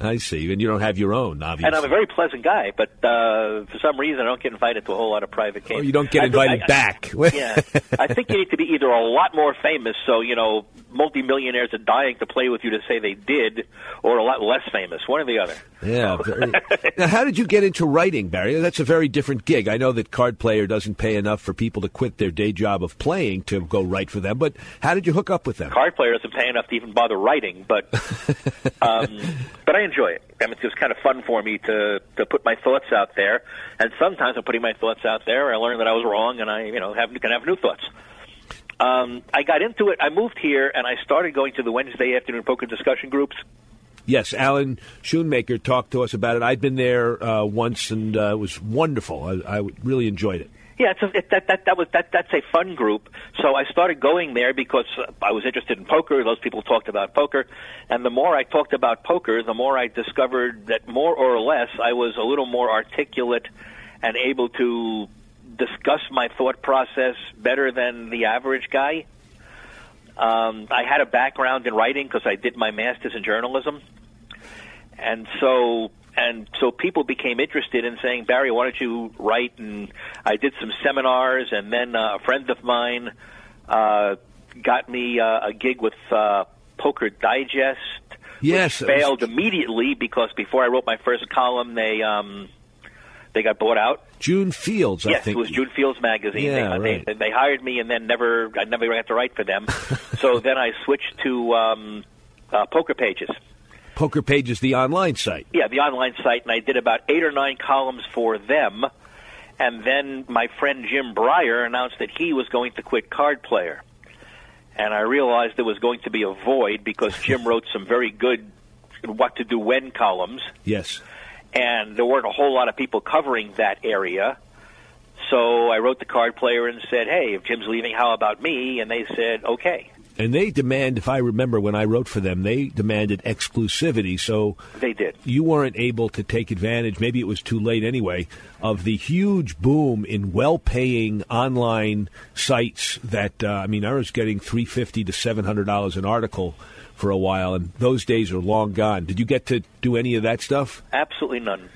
I see. And you don't have your own, obviously. and I'm a very pleasant guy, but uh, for some reason I don't get invited to a whole lot of private games. Oh, you don't get I invited I- I- back. yeah, I think you need to be either a lot more famous, so you know multimillionaires are dying to play with you to say they did, or a lot less famous. One or the other. Yeah. Very... now, how did you get into writing, Barry? That's a very different gig. I know that Card Player doesn't pay enough for people to quit their day job of playing to go write for them, but how did you hook up with them? Card player doesn't pay enough to even bother writing, but um, but I enjoy it. I mean, it's just kind of fun for me to to put my thoughts out there, and sometimes I'm putting my thoughts out there. I learn that I was wrong, and I you know have can have new thoughts. Um, I got into it. I moved here, and I started going to the Wednesday afternoon poker discussion groups. Yes, Alan Schoonmaker talked to us about it. I'd been there uh, once, and uh, it was wonderful. I, I really enjoyed it. Yeah, it's a, it, that that that was that that's a fun group. So I started going there because I was interested in poker. Those people talked about poker, and the more I talked about poker, the more I discovered that more or less I was a little more articulate and able to discuss my thought process better than the average guy. Um, I had a background in writing because I did my master's in journalism, and so and so people became interested in saying, Barry, why don't you write? And I did some seminars, and then uh, a friend of mine uh, got me uh, a gig with uh, Poker Digest. Yes, which failed immediately because before I wrote my first column, they um, they got bought out. June Fields, I yes, think. it was June Fields magazine. Yeah, they, right. they, they hired me, and then never I never got to write for them. so then I switched to um, uh, Poker Pages. Poker Page is the online site. Yeah, the online site, and I did about eight or nine columns for them. And then my friend Jim Brier announced that he was going to quit Card Player. And I realized there was going to be a void because Jim wrote some very good what to do when columns. Yes. And there weren't a whole lot of people covering that area. So I wrote the card player and said, hey, if Jim's leaving, how about me? And they said, okay. And they demand, if I remember when I wrote for them, they demanded exclusivity. So they did. You weren't able to take advantage. Maybe it was too late anyway. Of the huge boom in well-paying online sites. That uh, I mean, I was getting three fifty to seven hundred dollars an article for a while, and those days are long gone. Did you get to do any of that stuff? Absolutely none.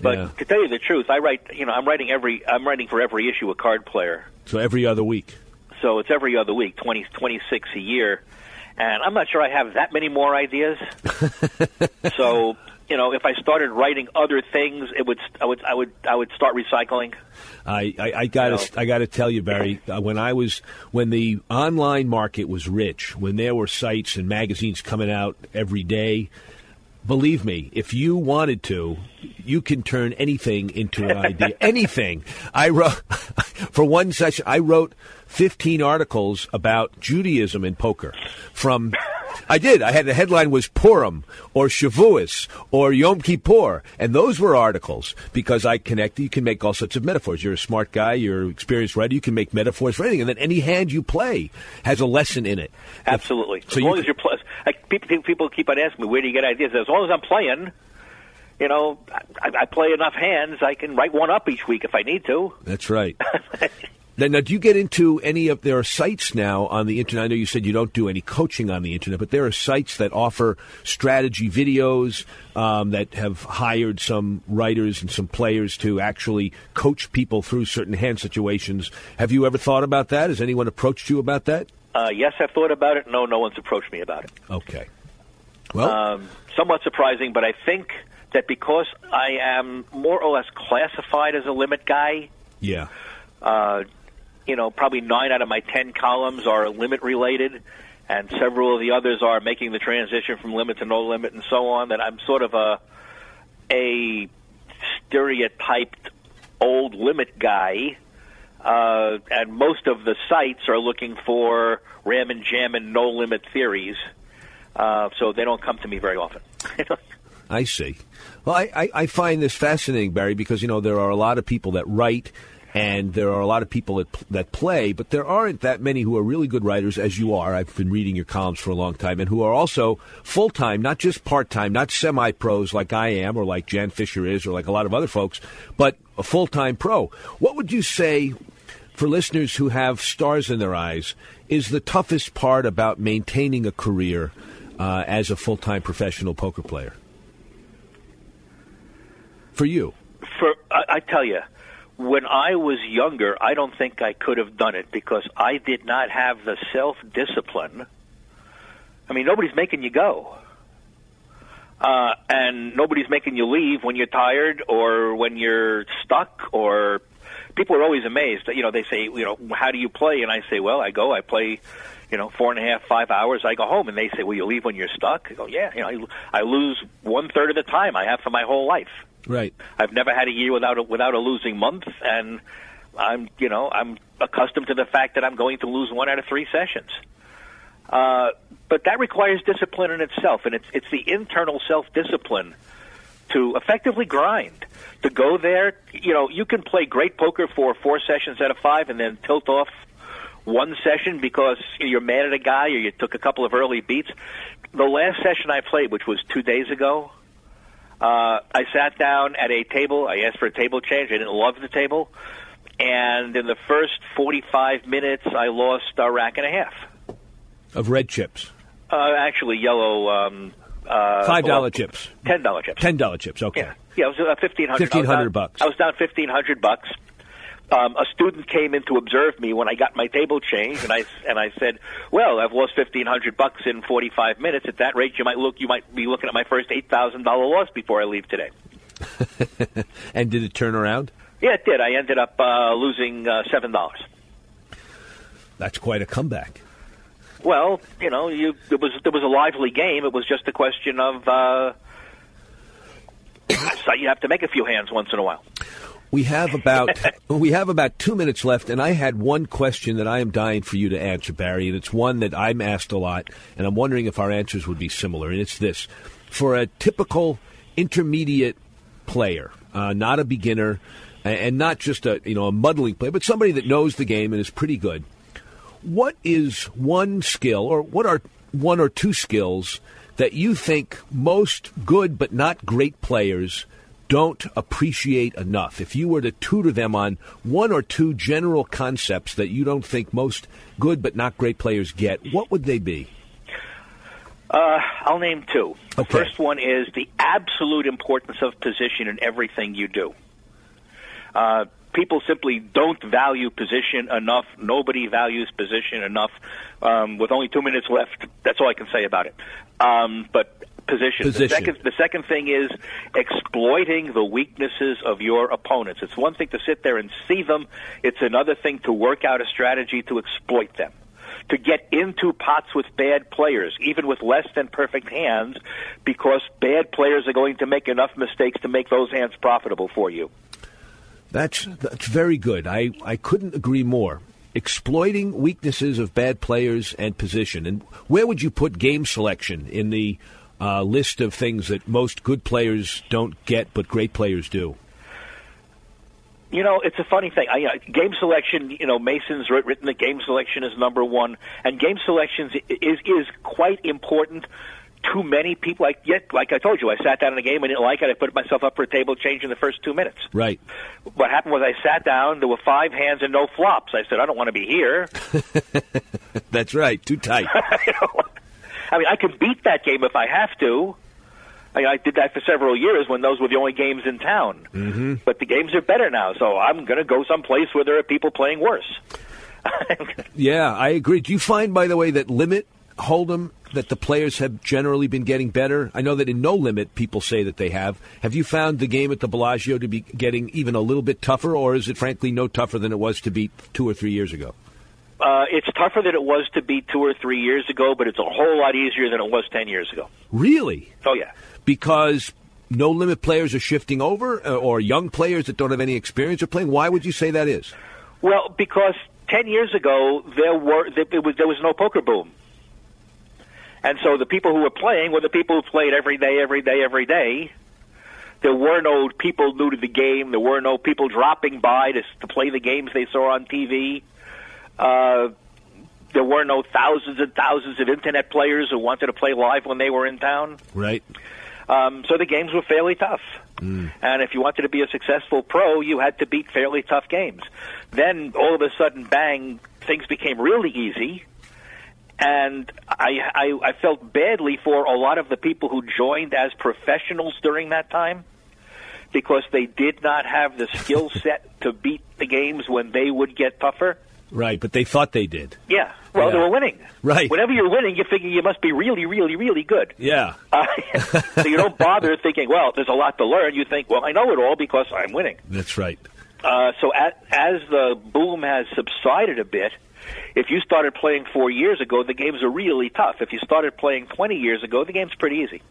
But Yeah. to tell you the truth, I write. You know, I'm writing every. I'm writing for every issue a card player. So every other week. So it's every other week, 20, 26 a year, and I'm not sure I have that many more ideas. so you know, if I started writing other things, it would. I would. I would. I would start recycling. I, I, I got to I got to tell you, Barry. Uh, when I was when the online market was rich, when there were sites and magazines coming out every day, believe me, if you wanted to, you can turn anything into an idea. anything. I wrote for one session. I wrote fifteen articles about Judaism and poker. From I did. I had the headline was Purim or Shavuos or Yom Kippur, and those were articles because I connect. You can make all sorts of metaphors. You're a smart guy. You're an experienced writer. You can make metaphors for anything, and then any hand you play has a lesson in it. Absolutely. So as you long as you're plus, like, people, people keep on asking me, where do you get ideas? As long as I'm playing, you know, I, I play enough hands, I can write one up each week if I need to. That's right. Then, now, do you get into any of there are sites now on the internet? I know you said you don't do any coaching on the internet, but there are sites that offer strategy videos um, that have hired some writers and some players to actually coach people through certain hand situations. Have you ever thought about that? Has anyone approached you about that? Uh, yes, I've thought about it. No, no one's approached me about it. Okay. Well, um, somewhat surprising, but I think that because I am more or less classified as a limit guy, yeah. uh, you know, probably nine out of my ten columns are limit related, and several of the others are making the transition from limit to no limit and so on. That I'm sort of a a stereotyped old limit guy, uh, and most of the sites are looking for ram and jam and no limit theories, uh, so they don't come to me very often. I see. Well, I, I, I find this fascinating, Barry, because you know there are a lot of people that write, and there are a lot of people that that play, but there aren't that many who are really good writers as you are. I've been reading your columns for a long time, and who are also full time, not just part time, not semi pros like I am, or like Jan Fisher is, or like a lot of other folks, but a full time pro. What would you say for listeners who have stars in their eyes is the toughest part about maintaining a career uh, as a full time professional poker player? For you. For I, I tell you, when I was younger, I don't think I could have done it because I did not have the self discipline. I mean, nobody's making you go. Uh, and nobody's making you leave when you're tired or when you're stuck or people are always amazed. You know, they say, you know, how do you play? And I say, well, I go, I play, you know, four and a half, five hours. I go home, and they say, well you leave when you're stuck? I go, yeah. You know, I, I lose one third of the time I have for my whole life. Right. I've never had a year without a, without a losing month, and I'm you know I'm accustomed to the fact that I'm going to lose one out of three sessions. Uh, but that requires discipline in itself, and it's it's the internal self discipline to effectively grind. To go there, you know, you can play great poker for four sessions out of five, and then tilt off one session because you're mad at a guy or you took a couple of early beats. The last session I played, which was two days ago, uh, I sat down at a table. I asked for a table change. I didn't love the table. And in the first 45 minutes, I lost a rack and a half. Of red chips. Uh, actually, yellow. Um, uh, Five dollar chips. Ten dollar chips. Ten dollar chips. Okay. Yeah, yeah. It was uh, fifteen hundred. Fifteen hundred bucks. I was down fifteen hundred bucks. Um, a student came in to observe me when I got my table changed, and I and I said, "Well, I've lost fifteen hundred bucks in forty five minutes. At that rate, you might look you might be looking at my first eight thousand dollar loss before I leave today." and did it turn around? Yeah, it did. I ended up uh, losing uh, seven dollars. That's quite a comeback. well, you know, you it was there was a lively game. It was just a question of uh, so you have to make a few hands once in a while. We have about we have about two minutes left, and I had one question that I am dying for you to answer, Barry, and it's one that I'm asked a lot, and I'm wondering if our answers would be similar. And it's this: for a typical intermediate player, uh, not a beginner, and not just a you know a muddling player, but somebody that knows the game and is pretty good. What is one skill, or what are one or two skills that you think most good but not great players don't appreciate enough? If you were to tutor them on one or two general concepts that you don't think most good but not great players get, what would they be? Uh, I'll name two. The Okay. first one is the absolute importance of position in everything you do. Uh, people simply don't value position enough. Nobody values position enough. Um, with only two minutes left, that's all I can say about it. Um, but position. Position. The second, the second thing is exploiting the weaknesses of your opponents. It's one thing to sit there and see them. It's another thing to work out a strategy to exploit them. To get into pots with bad players, even with less than perfect hands, because bad players are going to make enough mistakes to make those hands profitable for you. That's that's very good. I, I couldn't agree more. Exploiting weaknesses of bad players and position. And where would you put game selection in the uh, list of things that most good players don't get, but great players do? You know, it's a funny thing. I, uh, game selection, you know, Mason's written that game selection is number one, and game selection is is quite important. Too many people, like yet, like I told you, I sat down in a game, I didn't like it. I put myself up for a table change in the first two minutes. Right. What happened was I sat down. There were five hands and no flops. I said, I don't want to be here. That's right. Too tight. I mean, I can beat that game if I have to. I, I did that for several years when those were the only games in town. mm-hmm. But the games are better now, so I'm going to go someplace where there are people playing worse. Yeah, I agree. Do you find, by the way, that limit hold'em that the players have generally been getting better? I know that in no limit people say that they have. Have you found the game at the Bellagio to be getting even a little bit tougher, or is it frankly no tougher than it was to beat two or three years ago? Uh, it's tougher than it was to be two or three years ago, but it's a whole lot easier than it was ten years ago. Really? Oh yeah. Because no limit players are shifting over, uh, or young players that don't have any experience are playing. Why would you say that is? Well, because ten years ago there were there, was there was no poker boom, and so the people who were playing were the people who played every day, every day, every day. There were no people new to the game. There were no people dropping by to to play the games they saw on TV. Uh, there were no thousands and thousands of internet players who wanted to play live when they were in town. Right. Um, so the games were fairly tough. And if you wanted to be a successful pro, you had to beat fairly tough games. Then all of a sudden, bang, things became really easy. And I, I, I felt badly for a lot of the people who joined as professionals during that time because they did not have the skill set to beat the games when they would get tougher. Right, but they thought they did. Yeah. Well, they were winning. Right. Whenever you're winning, you figure you must be really, really, really good. Yeah. Uh, so you don't bother thinking, well, there's a lot to learn. You think, well, I know it all because I'm winning. That's right. Uh, so at, as the boom has subsided a bit, if you started playing four years ago, the games are really tough. If you started playing 20 years ago, the game's pretty easy.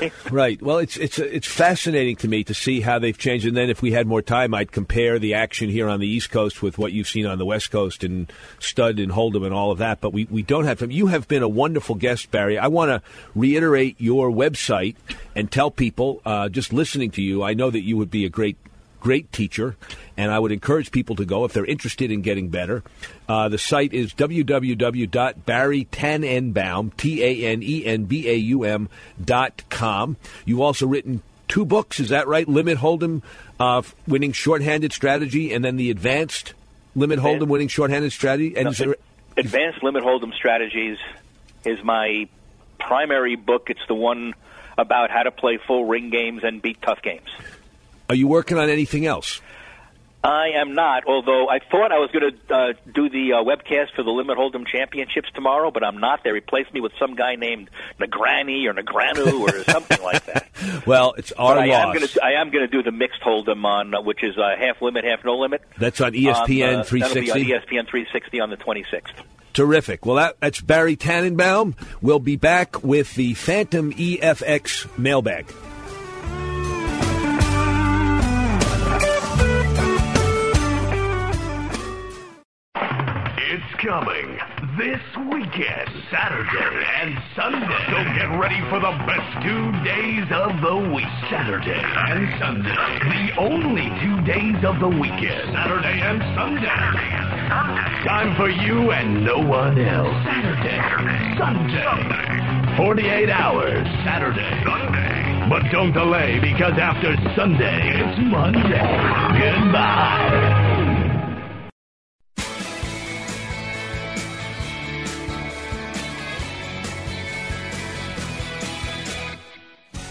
Right. Well, it's it's it's fascinating to me to see how they've changed. And then, if we had more time, I'd compare the action here on the East Coast with what you've seen on the West Coast and Stud and Hold'em and all of that. But we, we don't have time. You have been a wonderful guest, Barry. I want to reiterate your website and tell people uh, just listening to you. I know that you would be a great great teacher, and I would encourage people to go if they're interested in getting better. Uh, the site is www.barrytanenbaum, T-A-N-E-N-B-A-U-M dot com. You've also written two books, is that right? Limit Hold'em, uh, winning shorthanded strategy, and then the advanced Limit Hold'em, winning shorthanded strategy. And is there, Advanced Limit Hold'em Strategies is my primary book. It's the one about how to play full ring games and beat tough games. Are you working on anything else? I am not, although I thought I was going to uh, do the uh, webcast for the Limit Hold'em Championships tomorrow, but I'm not. They replaced me with some guy named Negrani or Negranu or something like that. Well, it's our but I am loss. going to I am going to do the mixed Hold'em on, uh, which is uh, half limit, half no limit. That's on ESPN Um, uh, 360? That'll be on ESPN 360 on the 26th. Terrific. Well, that, that's Barry Tanenbaum. We'll be back with the Phantom EFX mailbag. Coming this weekend, Saturday and Sunday. So get ready for the best two days of the week. Saturday and Sunday. The only two days of the weekend. Saturday and Sunday. Time for you and no one else. Saturday. Sunday. 48 hours. Saturday. Sunday. But don't delay because after Sunday, it's Monday. Goodbye.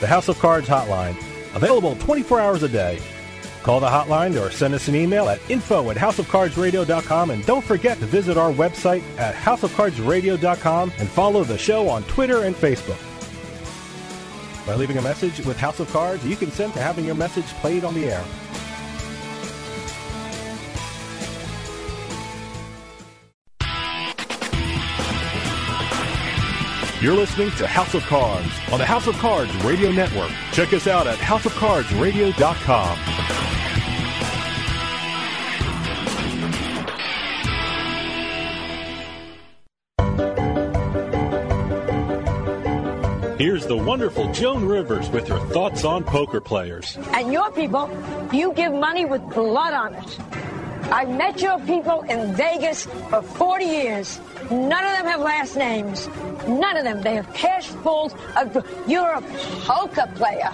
The House of Cards hotline, available 24 hours a day. Call the hotline or send us an email at info at houseofcardsradio.com and don't forget to visit our website at houseofcardsradio.com and follow the show on Twitter and Facebook. By leaving a message with House of Cards, you can send to having your message played on the air. You're listening to House of Cards on the House of Cards Radio Network. Check us out at houseofcardsradio.com. Here's the wonderful Joan Rivers with her thoughts on poker players. And your people, you give money with blood on it. I've met your people in Vegas for 40 years. None of them have last names. None of them. They have cash pools. Of, you're a poker player.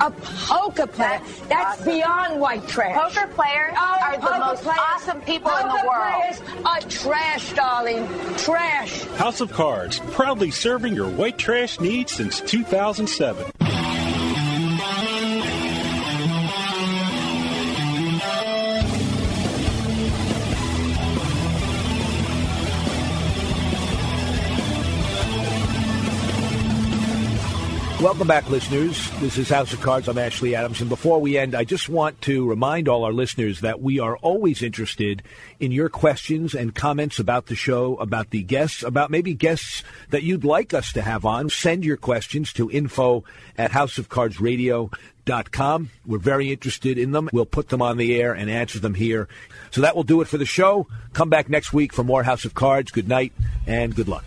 A poker player. That's, That's awesome. beyond white trash. Poker players oh, are poker the most players, awesome people in the world. Players are trash, darling. Trash. House of Cards, proudly serving your white trash needs since 2007. Welcome back, listeners. This is House of Cards. I'm Ashley Adams. And before we end, I just want to remind all our listeners that we are always interested in your questions and comments about the show, about the guests, about maybe guests that you'd like us to have on. Send your questions to info at houseofcardsradio.com. We're very interested in them. We'll put them on the air and answer them here. So that will do it for the show. Come back next week for more House of Cards. Good night and good luck.